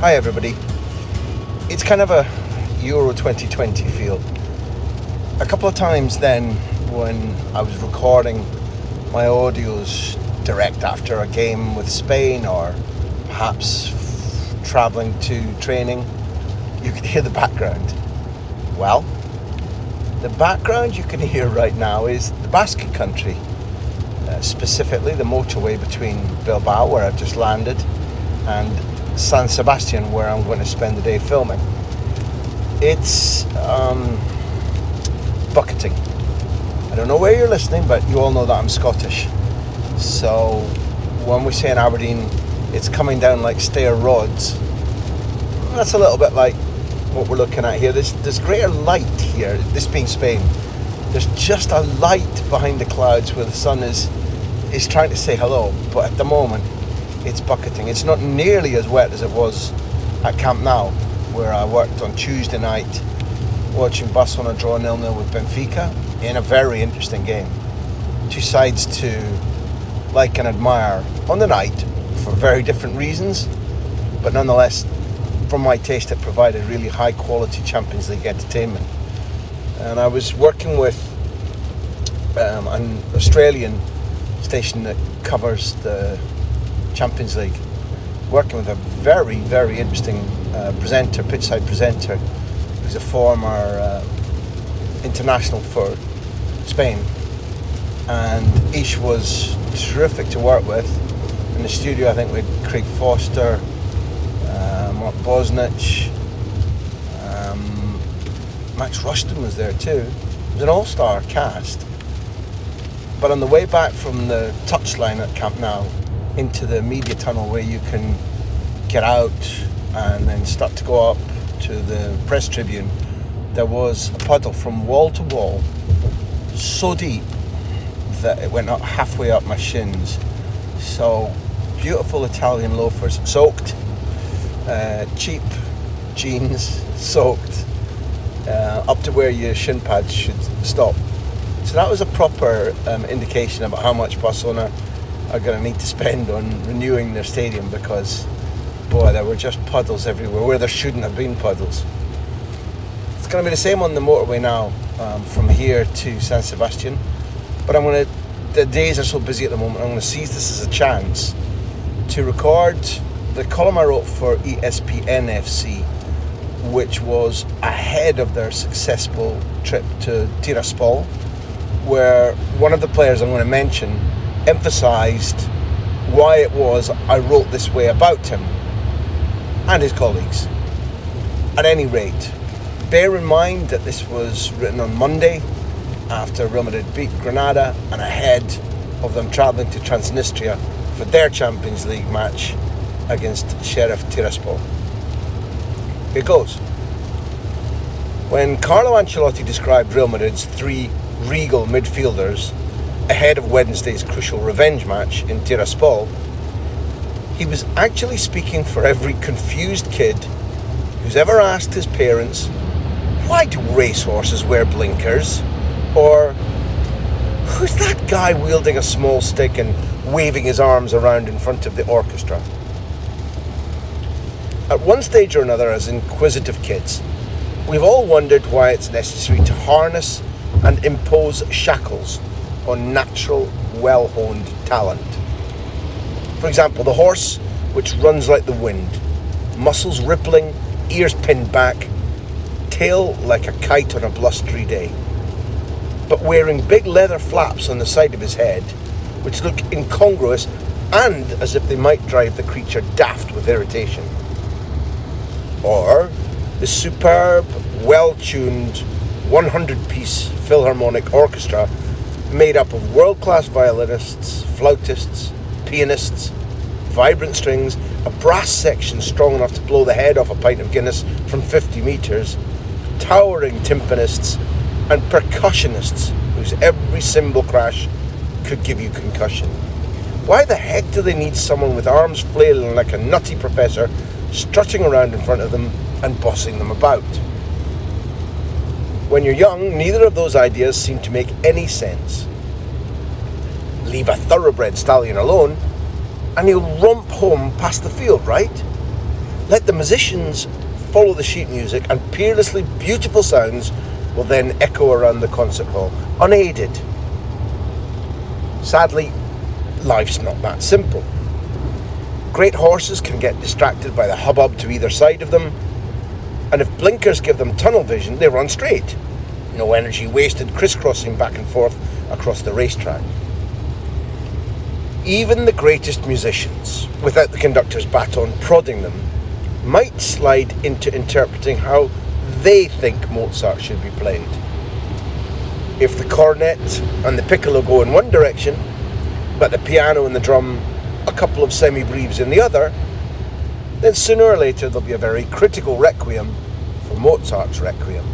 Hi, everybody. It's kind of a Euro 2020 feel. A couple of times then, when I was recording my audios direct after a game with Spain or perhaps traveling to training, you could hear the background. Well, the background you can hear right now is the Basque country, uh, specifically the motorway between Bilbao, where I've just landed, and San Sebastian, where I'm going to spend the day filming. It's um, bucketing. I don't know where you're listening, but you all know that I'm Scottish. So when we say in Aberdeen, it's coming down like stair rods. That's a little bit like what we're looking at here. There's, there's greater light here, this being Spain. There's just a light behind the clouds where the sun is is trying to say hello, but at the moment it's bucketing. It's not nearly as wet as it was at Camp Nou, where I worked on Tuesday night watching Barcelona draw nil-nil with Benfica in a very interesting game. Two sides to like and admire on the night for very different reasons, but nonetheless, for my taste, it provided really high quality Champions League entertainment. And I was working with um, an Australian station that covers the Champions League, working with a very, very interesting uh, presenter, pitchside presenter, who's a former uh, international for Spain. And Ish was terrific to work with. In the studio, I think we had Craig Foster, uh, Mark Bosnich, um, Max Rushton was there too. It was an all star cast. But on the way back from the touchline at Camp Nou into the media tunnel where you can get out and then start to go up to the press tribune, there was a puddle from wall to wall so deep that it went up halfway up my shins. So beautiful Italian loafers, soaked, uh, cheap jeans, soaked, uh, up to where your shin pads should stop. So that was a proper um, indication about how much Barcelona are going to need to spend on renewing their stadium because, boy, there were just puddles everywhere where there shouldn't have been puddles. It's going to be the same on the motorway now um, from here to San Sebastian, but I'm going to. The days are so busy at the moment. I'm going to seize this as a chance to record the column I wrote for ESPN FC, which was ahead of their successful trip to Tiraspol, where one of the players I'm going to mention emphasised why it was I wrote this way about him and his colleagues. At any rate, bear in mind that this was written on Monday after Real Madrid beat Granada and ahead of them travelling to Transnistria for their Champions League match against Sheriff Tiraspol. Here goes. When Carlo Ancelotti described Real Madrid's three regal midfielders ahead of Wednesday's crucial revenge match in Tiraspol, he was actually speaking for every confused kid who's ever asked his parents, why do racehorses wear blinkers? Or, who's that guy wielding a small stick and waving his arms around in front of the orchestra? At one stage or another, as inquisitive kids, we've all wondered why it's necessary to harness and impose shackles on natural, well honed talent. For example, the horse, which runs like the wind, muscles rippling, ears pinned back, tail like a kite on a blustery day, but wearing big leather flaps on the side of his head, which look incongruous and as if they might drive the creature daft with irritation. Or the superb, well tuned, 100 piece Philharmonic Orchestra made up of world class violinists, flautists, pianists, vibrant strings, a brass section strong enough to blow the head off a pint of Guinness from 50 metres, towering timpanists, and percussionists whose every cymbal crash could give you concussion. Why the heck do they need someone with arms flailing like a nutty professor strutting around in front of them and bossing them about? When you're young, neither of those ideas seem to make any sense. Leave a thoroughbred stallion alone, and he'll romp home past the field, right? Let the musicians follow the sheet music, and peerlessly beautiful sounds will then echo around the concert hall, unaided. Sadly, life's not that simple. Great horses can get distracted by the hubbub to either side of them, and if blinkers give them tunnel vision, they run straight. No energy wasted crisscrossing back and forth across the racetrack. Even the greatest musicians, without the conductor's baton prodding them, might slide into interpreting how they think Mozart should be played. If the cornet and the piccolo go in one direction, but the piano and the drum a couple of semi breves in the other, then sooner or later there'll be a very critical requiem Mozart's requiem.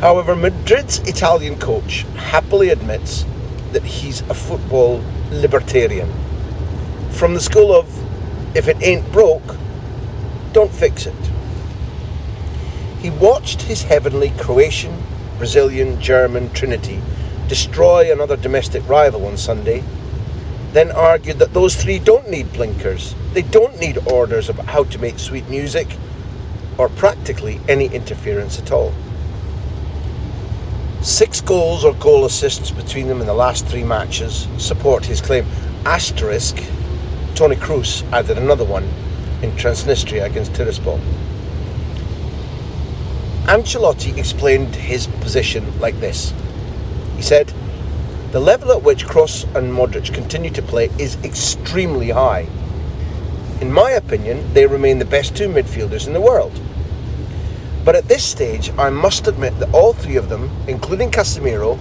However, Madrid's Italian coach happily admits that he's a football libertarian. From the school of, if it ain't broke, don't fix it. He watched his heavenly Croatian, Brazilian, German trinity destroy another domestic rival on Sunday, then argued that those three don't need blinkers. They don't need orders about how to make sweet music or practically any interference at all. Six goals or goal assists between them in the last three matches support his claim. Asterisk, Tony Kroos added another one in Transnistria against Tiraspol. Ancelotti explained his position like this. He said, The level at which Kroos and Modric continue to play is extremely high. In my opinion, they remain the best two midfielders in the world. But at this stage, I must admit that all three of them, including Casemiro,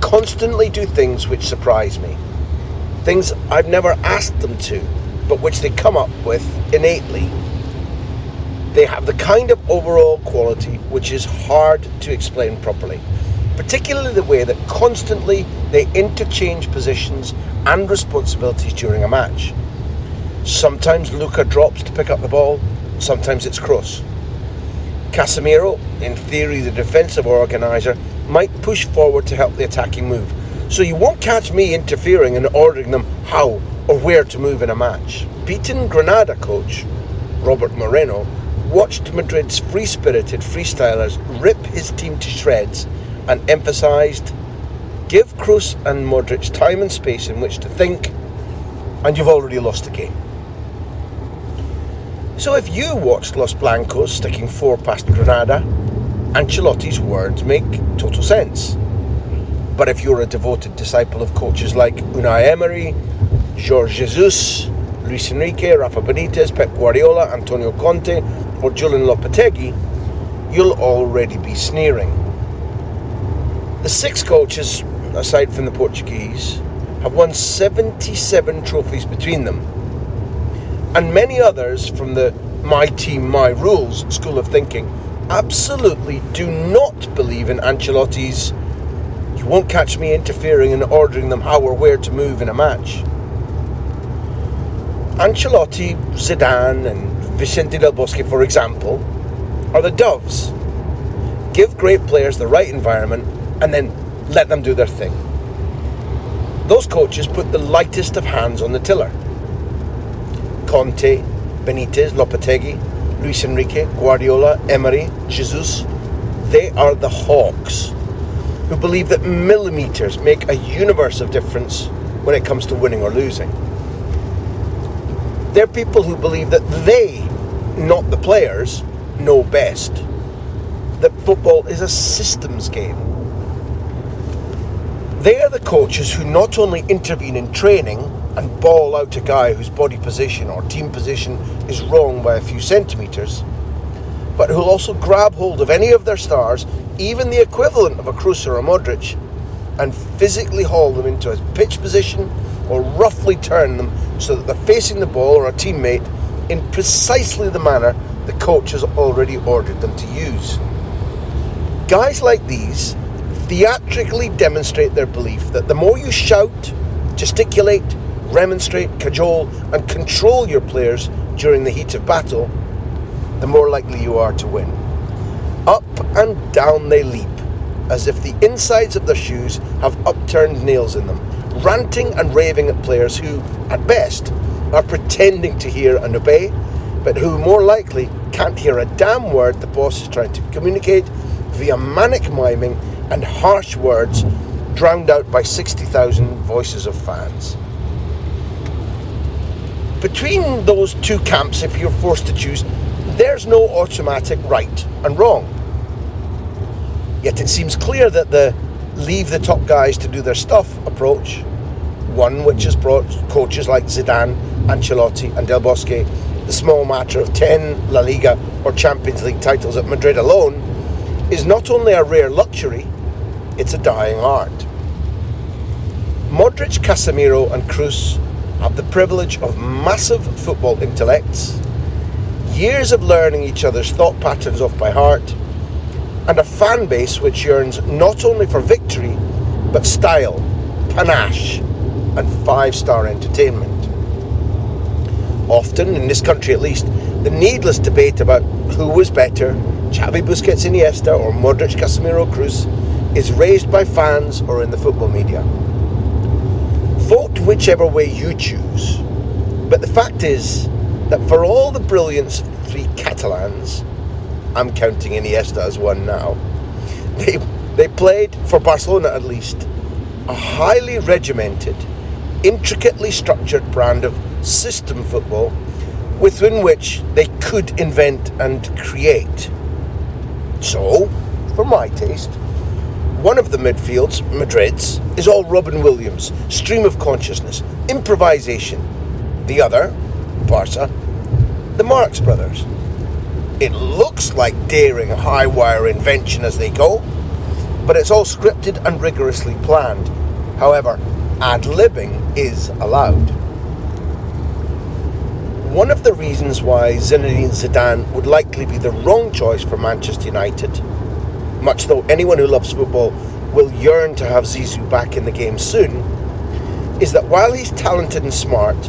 constantly do things which surprise me. Things I've never asked them to but which they come up with innately. They have the kind of overall quality which is hard to explain properly, particularly the way that constantly they interchange positions and responsibilities during a match. Sometimes Luka drops to pick up the ball, sometimes it's Kroos. Casemiro, in theory the defensive organiser, might push forward to help the attacking move. So you won't catch me interfering and ordering them how or where to move in a match. Beaten Granada coach Robert Moreno watched Madrid's free spirited freestylers rip his team to shreds and emphasised give Kroos and Modric time and space in which to think, and you've already lost the game. So if you watched Los Blancos sticking four past Granada, Ancelotti's words make total sense. But if you're a devoted disciple of coaches like Unai Emery, Jorge Jesus, Luis Enrique, Rafa Benitez, Pep Guardiola, Antonio Conte, or Julian Lopetegui, you'll already be sneering. The six coaches, aside from the Portuguese, have won 77 trophies between them. And many others from the my team, my rules school of thinking absolutely do not believe in Ancelotti's you won't catch me interfering and ordering them how or where to move in a match. Ancelotti, Zidane, and Vicente Del Bosque, for example, are the doves. Give great players the right environment and then let them do their thing. Those coaches put the lightest of hands on the tiller. Conte, Benitez, Lopetegui, Luis Enrique, Guardiola, Emery, Jesus, they are the hawks who believe that millimetres make a universe of difference when it comes to winning or losing. They're people who believe that they, not the players, know best. That football is a systems game. They are the coaches who not only intervene in training and ball out a guy whose body position or team position is wrong by a few centimetres, but who'll also grab hold of any of their stars, even the equivalent of a Kroos or a Modric, and physically haul them into a pitch position or roughly turn them so that they're facing the ball or a teammate in precisely the manner the coach has already ordered them to use. Guys like these theatrically demonstrate their belief that the more you shout, gesticulate, remonstrate, cajole, and control your players during the heat of battle, the more likely you are to win. Up and down they leap, as if the insides of their shoes have upturned nails in them, ranting and raving at players who, at best, are pretending to hear and obey, but who more likely can't hear a damn word the boss is trying to communicate via manic miming and harsh words drowned out by 60,000 voices of fans. Between those two camps, if you're forced to choose, there's no automatic right and wrong. Yet it seems clear that the leave the top guys to do their stuff approach, one which has brought coaches like Zidane, Ancelotti, and Del Bosque the small matter of 10 La Liga or Champions League titles at Madrid alone, is not only a rare luxury, it's a dying art. Modric, Casemiro, and Kroos have the privilege of massive football intellects, years of learning each other's thought patterns off by heart, and a fan base which yearns not only for victory, but style, panache, and five star entertainment. Often, in this country at least, the needless debate about who was better, Xavi Busquets Iniesta or Modric Casemiro Kroos, is raised by fans or in the football media. Whichever way you choose, but the fact is that for all the brilliance of the three Catalans, I'm counting Iniesta as one now, they, they played, for Barcelona at least, a highly regimented, intricately structured brand of system football within which they could invent and create. So, for my taste, one of the midfields, Madrid's, is all Robin Williams, stream of consciousness, improvisation. The other, Barca, the Marx brothers. It looks like daring high wire invention as they go, but it's all scripted and rigorously planned. However, ad libbing is allowed. One of the reasons why Zinedine Zidane would likely be the wrong choice for Manchester United, much though anyone who loves football will yearn to have Zizou back in the game soon, is that while he's talented and smart,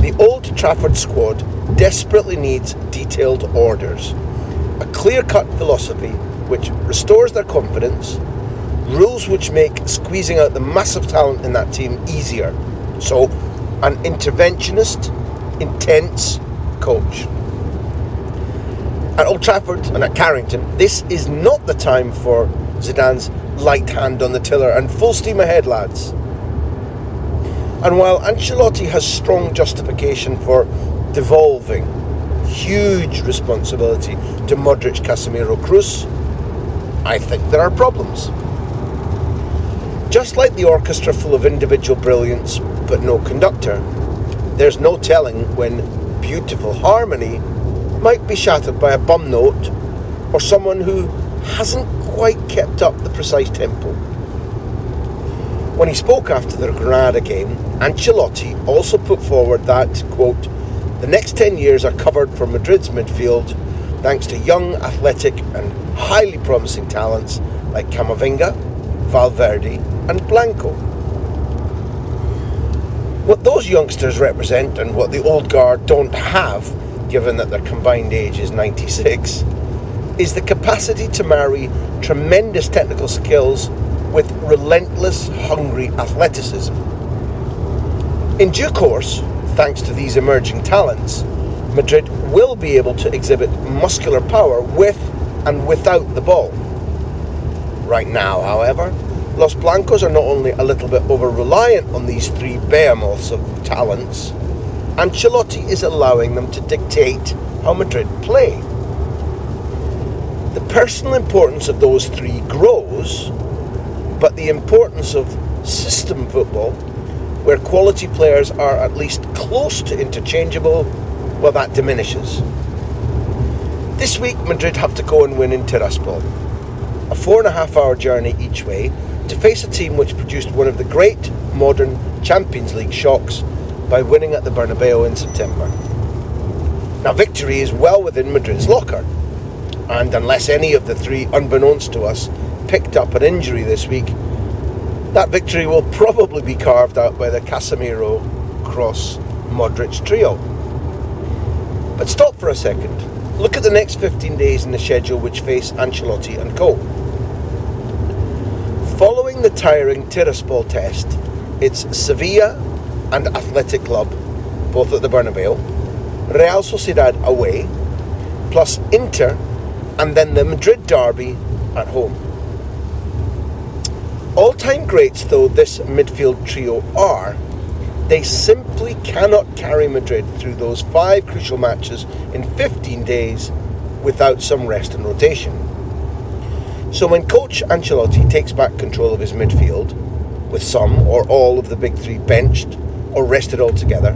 the Old Trafford squad desperately needs detailed orders, a clear cut philosophy which restores their confidence, rules which make squeezing out the massive talent in that team easier. So, an interventionist, intense coach. At Old Trafford and at Carrington, this is not the time for Zidane's light hand on the tiller and full steam ahead, lads. And while Ancelotti has strong justification for devolving huge responsibility to Modric, Casemiro, Kroos, I think there are problems. Just like the orchestra full of individual brilliance but no conductor, there's no telling when beautiful harmony might be shattered by a bum note or someone who hasn't quite kept up the precise tempo. When he spoke after the Granada game, Ancelotti also put forward that, quote, the next 10 years are covered for Madrid's midfield thanks to young, athletic, and highly promising talents like Camavinga, Valverde, and Blanco. What those youngsters represent and what the old guard don't have, given that their combined age is 96, is the capacity to marry tremendous technical skills with relentless, hungry athleticism. In due course, thanks to these emerging talents, Madrid will be able to exhibit muscular power with and without the ball. Right now, however, Los Blancos are not only a little bit over reliant on these three behemoths of talents, Ancelotti is allowing them to dictate how Madrid play. The personal importance of those three grows, but the importance of system football, where quality players are at least close to interchangeable, well, that diminishes. This week, Madrid have to go and win in Tiraspol. A four and a half hour journey each way to face a team which produced one of the great modern Champions League shocks by winning at the Bernabeu in September. Now, victory is well within Madrid's locker, and unless any of the three, unbeknownst to us, picked up an injury this week, that victory will probably be carved out by the Casemiro Kroos, Modric trio. But stop for a second. Look at the next 15 days in the schedule which face Ancelotti and co. Following the tiring Tiraspol test, it's Sevilla and Athletic Club, both at the Bernabeu, Real Sociedad away, plus Inter, and then the Madrid derby at home. All time greats, though this midfield trio are, they simply cannot carry Madrid through those five crucial matches in 15 days without some rest and rotation. So when coach Ancelotti takes back control of his midfield, with some or all of the big three benched or rested altogether,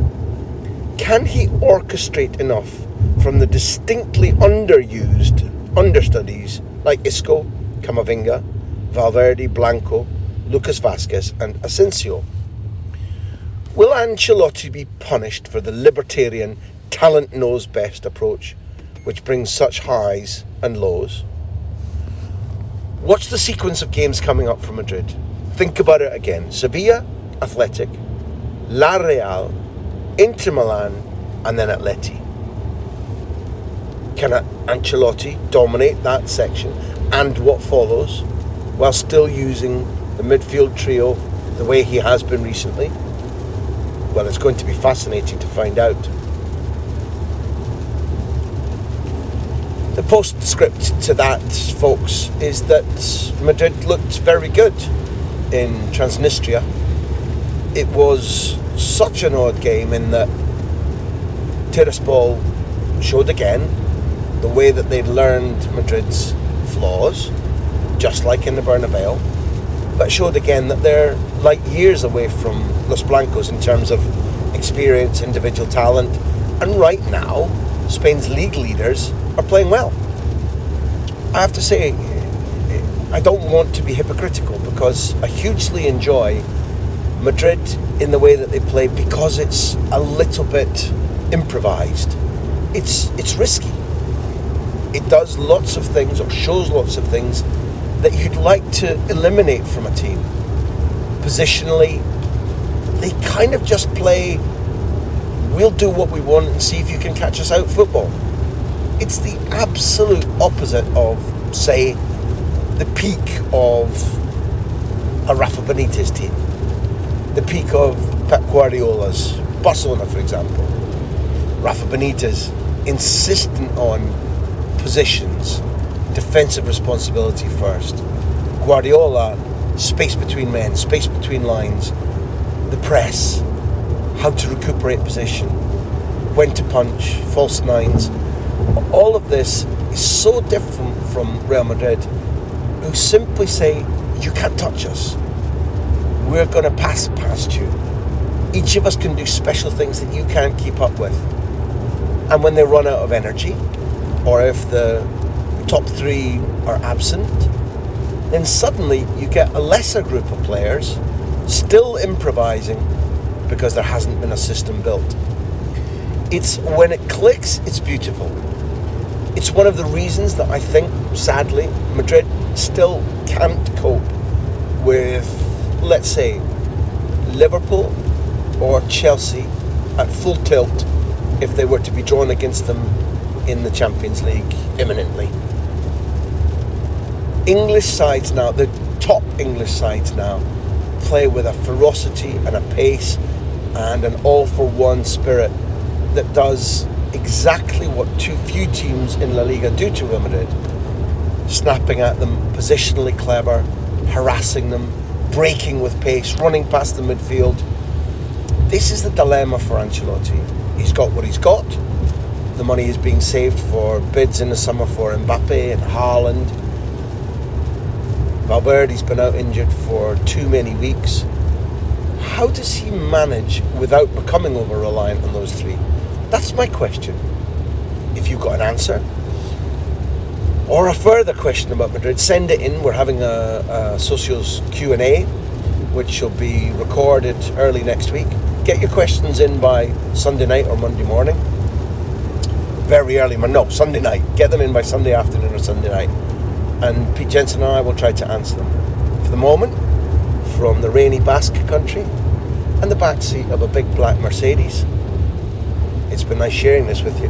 can he orchestrate enough from the distinctly underused understudies like Isco, Camavinga, Valverde, Blanco, Lucas Vazquez, and Asensio? Will Ancelotti be punished for the libertarian talent knows best approach, which brings such highs and lows? Watch the sequence of games coming up for Madrid. Think about it again. Sevilla, Athletic, La Real, Inter Milan, and then Atleti. Can Ancelotti dominate that section and what follows while still using the midfield trio the way he has been recently? Well, it's going to be fascinating to find out. The postscript to that, folks, is that Madrid looked very good in Transnistria. It was such an odd game in that Tiraspol showed again the way that they'd learned Madrid's flaws, just like in the Bernabeu, but showed again that they're like years away from Los Blancos in terms of experience, individual talent, and right now, Spain's league leaders are playing well. I have to say, I don't want to be hypocritical because I hugely enjoy Madrid in the way that they play because it's a little bit improvised. It's it's risky. It does lots of things or shows lots of things that you'd like to eliminate from a team. Positionally, they kind of just play we'll do what we want and see if you can catch us out football. It's the absolute opposite of, say, the peak of a Rafa Benitez team, the peak of Pep Guardiola's Barcelona, for example. Rafa Benitez insistent on positions, defensive responsibility first. Guardiola, space between men, space between lines, the press, how to recuperate position, when to punch, false nines. All of this is so different from Real Madrid, who simply say, You can't touch us. We're going to pass past you. Each of us can do special things that you can't keep up with. And when they run out of energy, or if the top three are absent, then suddenly you get a lesser group of players still improvising because there hasn't been a system built. It's when it clicks, it's beautiful. It's one of the reasons that I think, sadly, Madrid still can't cope with, let's say, Liverpool or Chelsea at full tilt if they were to be drawn against them in the Champions League imminently. English sides now, the top English sides now, play with a ferocity and a pace and an all for one spirit that does exactly what too few teams in La Liga do to Real Madrid. Snapping at them, positionally clever, harassing them, breaking with pace, running past the midfield. This is the dilemma for Ancelotti. He's got what he's got. The money is being saved for bids in the summer for Mbappe and Haaland. Valverde's been out injured for too many weeks how does he manage without becoming over reliant on those three? That's my question. If you've got an answer or a further question about Madrid, send it in. We're having a, a Socios Q and A, which will be recorded early next week. Get your questions in by Sunday night or Monday morning. Very early, no, Sunday night. Get them in by Sunday afternoon or Sunday night, and Pete Jenson and I will try to answer them. For the moment, from the rainy Basque country, and the back seat of a big black Mercedes. It's been nice sharing this with you.